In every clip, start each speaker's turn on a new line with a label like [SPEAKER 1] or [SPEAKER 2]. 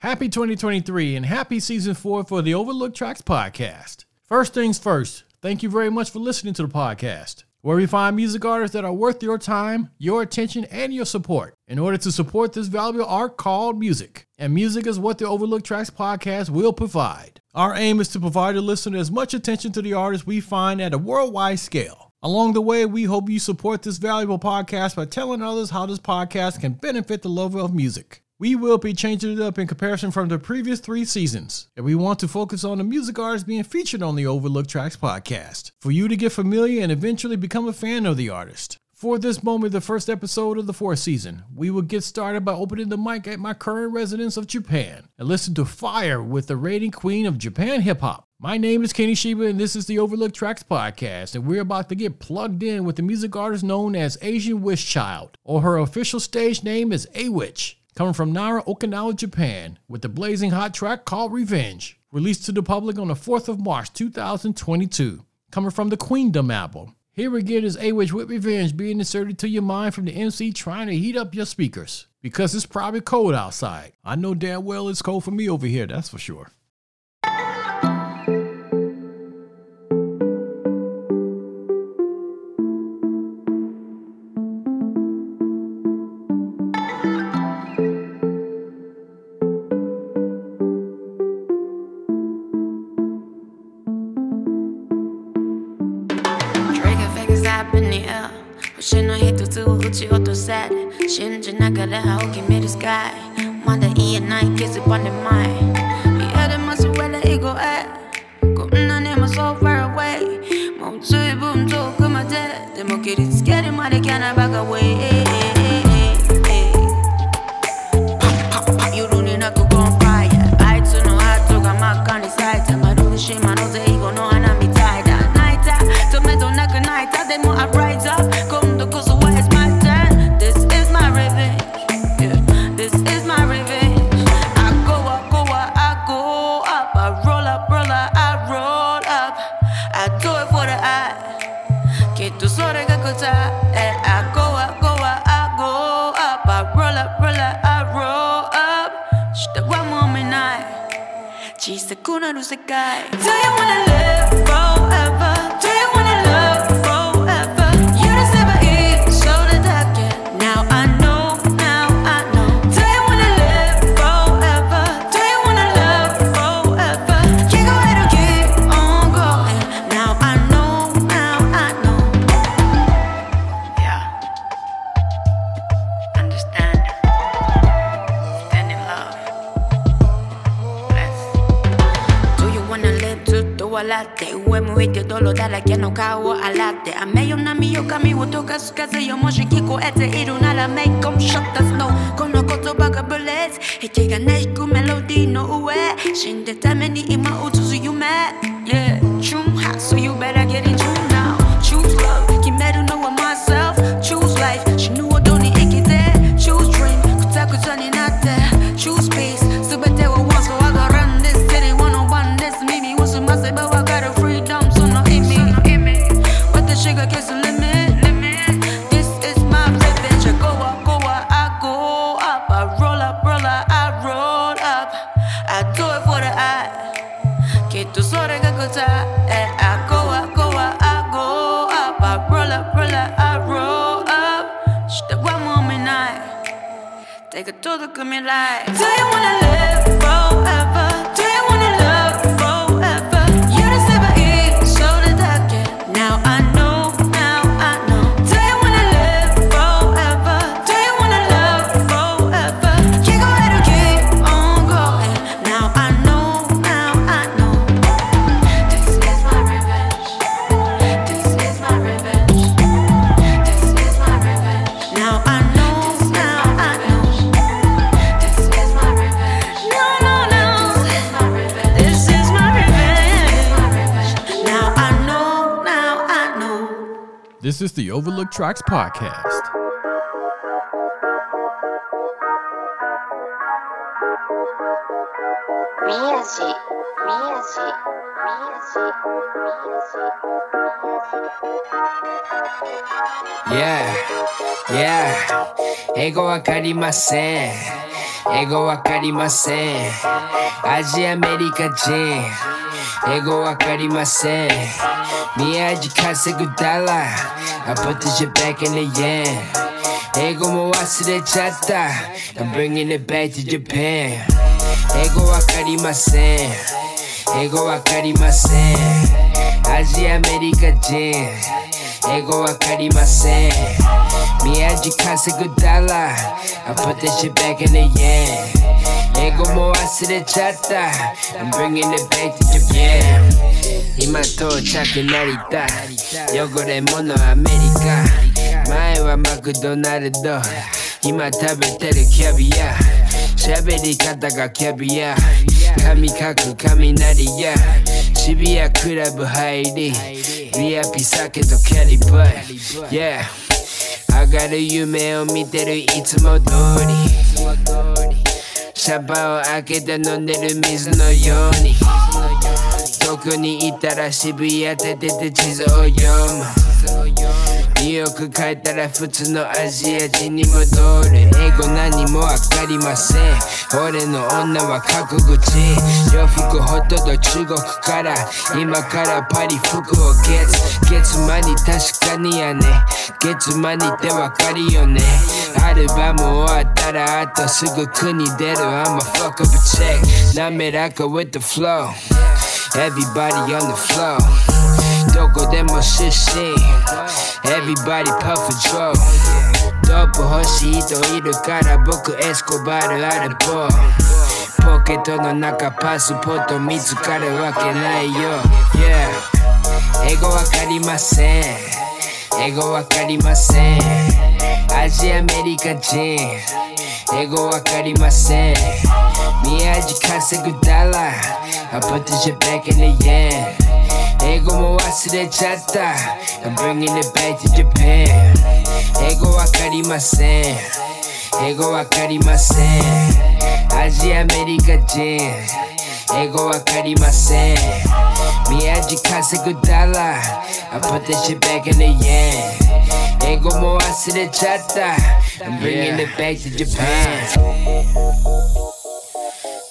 [SPEAKER 1] Happy 2023 and happy season four for the Overlooked Tracks podcast. First things first, thank you very much for listening to the podcast, where we find music artists that are worth your time, your attention, and your support in order to support this valuable art called music. And music is what the Overlooked Tracks podcast will provide. Our aim is to provide the listener as much attention to the artists we find at a worldwide scale. Along the way, we hope you support this valuable podcast by telling others how this podcast can benefit the lover of music. We will be changing it up in comparison from the previous three seasons, and we want to focus on the music artists being featured on the Overlooked Tracks podcast for you to get familiar and eventually become a fan of the artist. For this moment, the first episode of the fourth season, we will get started by opening the mic at my current residence of Japan and listen to Fire with the reigning queen of Japan hip hop. My name is Kenny Shiba, and this is the Overlooked Tracks podcast, and we're about to get plugged in with the music artist known as Asian Wish Child, or her official stage name is Awich coming from Naha, Okinawa, Japan, with the blazing hot track called Revenge, released to the public on the 4th of March 2022, coming from the Queendom album. Here again is Awich with Revenge being inserted to your mind from the MC trying to heat up your speakers. Because it's probably cold outside. I know damn well it's cold for me over here, that's for sure.
[SPEAKER 2] つを撃ち落とせる信じながら青き見るスカイまだ言えないキス upon the mind 家でもす上で以後へこんなにも so far away もう随分遠くまででも切りつけるまで can I back away I roll up, roll up, I roll up. She the one woman I. She's the kuna Do you wanna live? 笑って上向いて泥だらけの顔を洗って雨よ波よ髪を溶かす風よもし聞こえているなら Make them shut the snow この言葉がブレず息がね引くメロディーの上死んでために今映す夢 Yeah Tune hot so you better get in could do to me like Do you wanna live, forever?
[SPEAKER 1] Overlook Tracks podcast.
[SPEAKER 3] Music, music, music, yeah, yeah, ego wa karimasen, ego wa Aji America Jin, ego wa karimasen, miyaji kasegudala, I put this shit back in the yen. Ain't como hace de chata. I'm bringing it back to Japan. Ain't go akarimasen. Ain't go akarimasen. Aji America Jin. Ain't go akarimasen. Me aji kasa good dollar. I put this shit back in the yen. 英語も忘れちゃった。I'm bringing it back to Japan. 今到着成田。汚れ物アメリカ。前はマクドナルド。今食べてるキャビア。喋り方がキャビア。髪かく雷や。渋谷クラブ入り。VIP 酒とキャリバー Yeah 上がる夢を見てるいつも通り。シャバを開けて飲んでる水のように。どこにいたら渋谷で出て地図を読む。ニューヨーク帰ったら普通のアジア人に戻る英語何もわかりません。俺の女は覚悟地洋服ほとんど中国から今からパリ服をゲッツ。月間に確かにやね。月間にってわかるよね。アルバム終わったらあとすぐ国出る。I'm a fuck up a check 滑らか with the flow Everybody on the floor どこでも出身 Everybody puff a draw. ドープ欲しい人いるから僕エスコバルあるボポケットの中パスポート見つかるわけないよ Yeah. 英語わかりません英語わかりませんアジアメリカ人英語わかりません宮地稼ぐダラ I put the shit back in the yen Ego wasure chata I'm bringing it back to Japan. Ego wakarimasen Ego wakarimasen Aji America Jin Ego wakarimasen Miyaji kase kudala I put that shit back in the yen Ego mo wasure chata I'm bringing it back to Japan.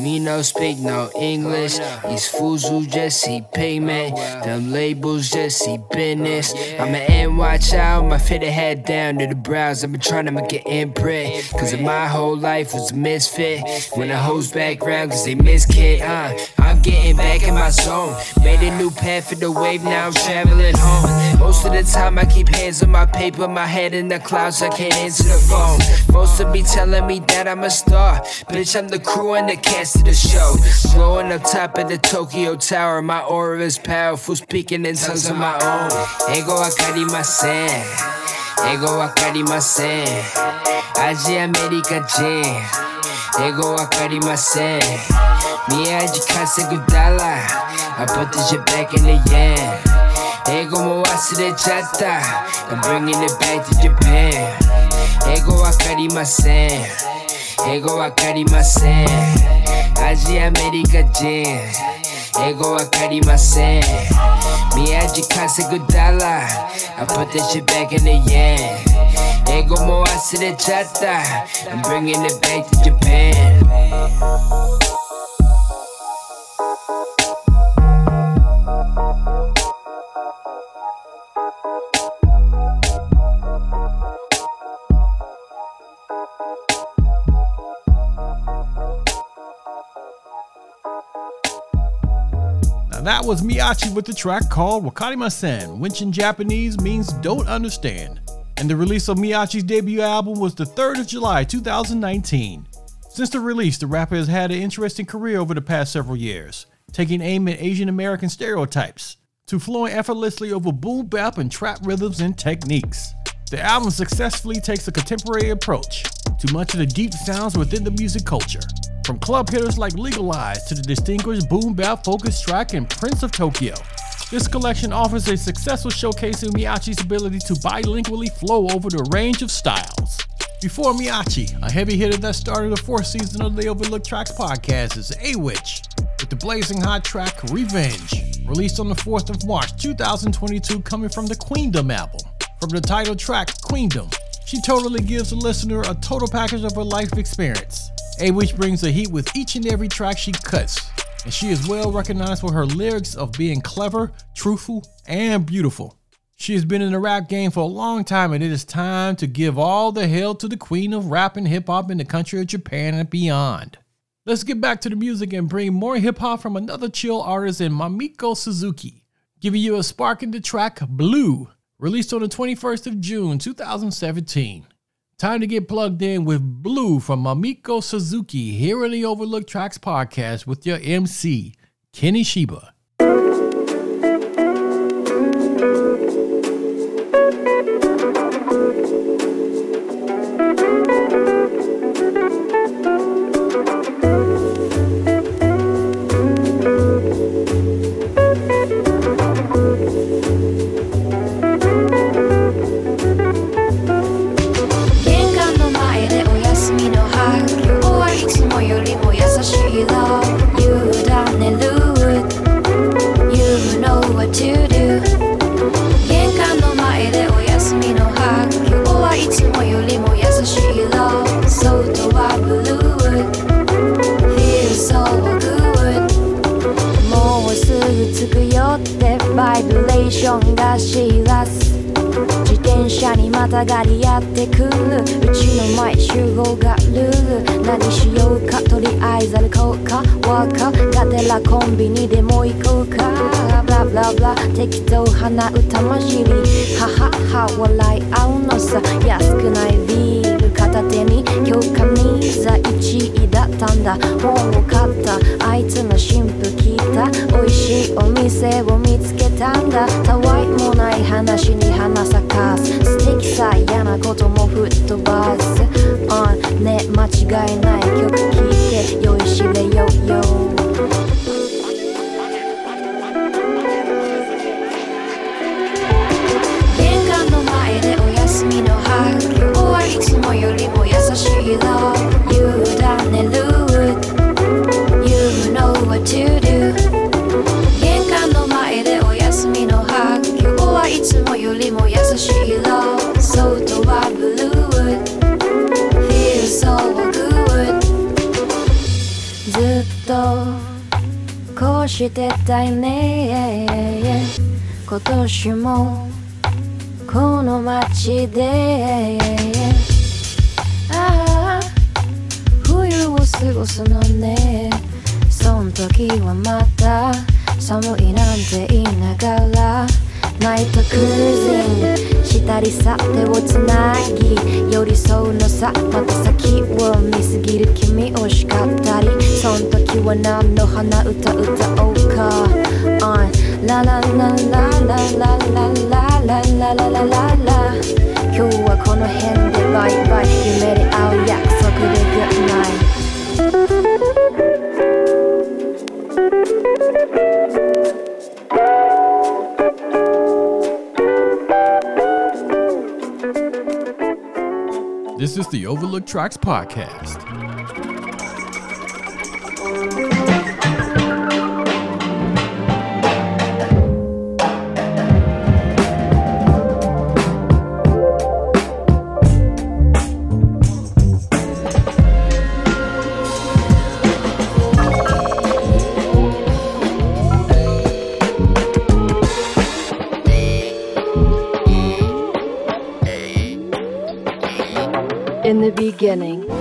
[SPEAKER 3] Me no speak no English. These fools who just see payment. Them labels just see business. I'm an NY child, my fitted head down to the brows. I've been trying to make an imprint. Cause my whole life was a misfit. When I hoes back round, cause they miss kid, uh. I'm getting back in my zone. Made a new path for the wave, now I'm traveling home. Most of the time, I keep hands on my paper, my head in the clouds, I can't answer the phone. Most of be telling me that I'm a star. Bitch, I'm the crew and the cast of the show. Blowing up top of the Tokyo Tower, my aura is powerful, speaking in tongues of my own. Ego wakarimasen. Ego wakarimasen. Aji America Jin. Ego wakarimasen. Miyaji kasegu dollar. I put the shit back in the yen. Ego mo wasurechatta. I'm bringing it back to Japan. Ego wakarimasen. Ego wakarimasen. アジアアメリカ人英語わかりません宮地稼ぐダラ I put that shit back in the yen 英語も忘れちゃった I'm bringing it back to Japan
[SPEAKER 1] That was Miyachi with the track called Wakarimasen, which in Japanese means don't understand. And the release of Miyachi's debut album was the 3rd of July 2019. Since the release, the rapper has had an interesting career over the past several years, taking aim at Asian American stereotypes, to flowing effortlessly over boom bap and trap rhythms and techniques. The album successfully takes a contemporary approach to much of the deep sounds within the music culture, from club hitters like Legalize to the distinguished boom bap focused track and Prince of Tokyo. This collection offers a successful showcase of Miyachi's ability to bilingually flow over the range of styles. Before Miyachi, a heavy hitter that started the fourth season of the Overlooked Tracks podcast is Awich with the blazing hot track Revenge, released on the 4th of March 2022 coming from the Queendom album. From the title track Queendom, she totally gives the listener a total package of her life experience. Awich brings the heat with each and every track she cuts, and she is well recognized for her lyrics of being clever, truthful, and beautiful. She has been in the rap game for a long time, and it is time to give all the hell to the queen of rap and hip hop in the country of Japan and beyond. Let's get back to the music and bring more hip hop from another chill artist in Mamiko Suzuki, giving you a spark in the track Blue, released on the 21st of June 2017. Time to get plugged in with Blue from Mamiko Suzuki here on the Overlooked Tracks podcast with your MC, Kenny Shiba.
[SPEAKER 4] ニでも行こうかブラブラブラ適当花歌混じりははは笑い合うのさ安くないビール片手に教科に座1位だったんだ。本を買ったあいつの新婦聞いた美味しいお店を見つけたんだ。たわいもない話に花咲かす。素敵さ嫌なことも吹っ飛ばす、uh, ね間違いない曲聴いて酔いしれようよ。たいね。今年もこの街で。ああ冬を過ごすのね。そん時はまた寒いなんて言いながら。ナイトクルージングしたりさ手をつなぎ寄り添うのさまた先を見すぎる君惜しかったりそん時は何の花歌歌おうか、uh, ラララララララララララララララ今日はこの辺でバイバイ夢で会う約束で Good night
[SPEAKER 1] This is the Overlook Tracks Podcast.
[SPEAKER 4] beginning.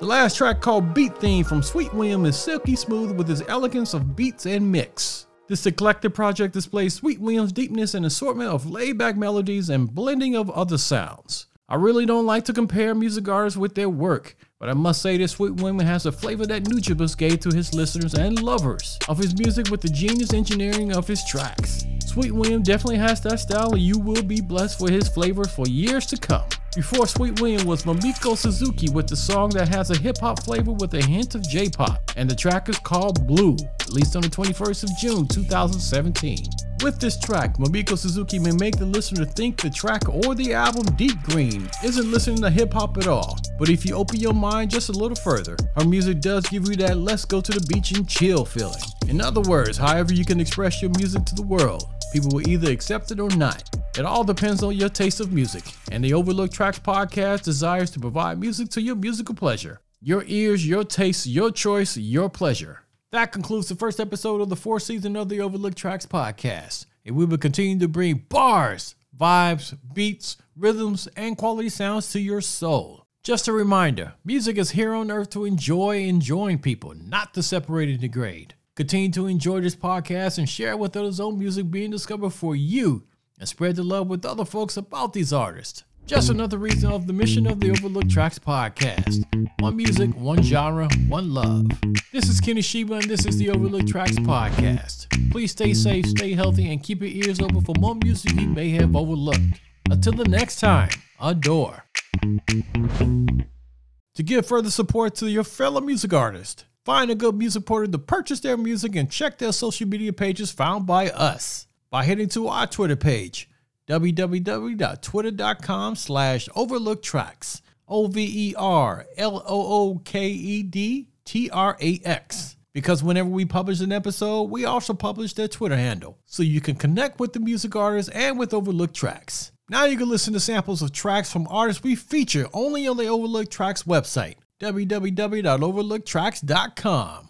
[SPEAKER 4] The
[SPEAKER 1] last track called Beat Theme from Sweet William is silky smooth with his elegance of beats and mix. This eclectic project displays Sweet William's deepness and assortment of laid back melodies and blending of other sounds. I really don't like to compare music artists with their work, but I must say that Sweet William has a flavor that Nujabes gave to his listeners and lovers of his music with the genius engineering of his tracks. Sweet William definitely has that style and you will be blessed with his flavor for years to come. Before Sweet William was Mamiko Suzuki with the song that has a hip hop flavor with a hint of J pop, and the track is called Blue, released on the 21st of June 2017. With this track, Mamiko Suzuki may make the listener think the track or the album Deep Green isn't listening to hip hop at all. But if you open your mind just a little further, her music does give you that let's go to the beach and chill feeling. In other words, however you can express your music to the world, people will either accept it or not. It all depends on your taste of music, and the Overlooked Tracks podcast desires to provide music to your musical pleasure. Your ears, your taste, your choice, your pleasure. That concludes the first episode of the fourth season of the Overlooked Tracks podcast, and we will continue to bring bars, vibes, beats, rhythms, and quality sounds to your soul. Just a reminder music is here on earth to enjoy and join people, not to separate and degrade. Continue to enjoy this podcast and share with others on music being discovered for you, and spread the love with other folks about these artists. Just another reason of the mission of the Overlooked Tracks podcast. One music, one genre, one love. This is Kenny Shiba, and this is the Overlooked Tracks podcast. Please stay safe, stay healthy, and keep your ears open for more music you may have overlooked. Until the next time, adore. To give further support to your fellow music artist, find a good music portal to purchase their music and check their social media pages found by us by heading to our Twitter page www.twitter.com slash overlook tracks o-v-e-r-l-o-o-k-e-d-t-r-a-x because whenever we publish an episode we also publish their twitter handle. So you can connect with the music artists and with overlook tracks. Now you can listen to samples of tracks from artists we feature only on the overlook tracks website www.overlooktracks.com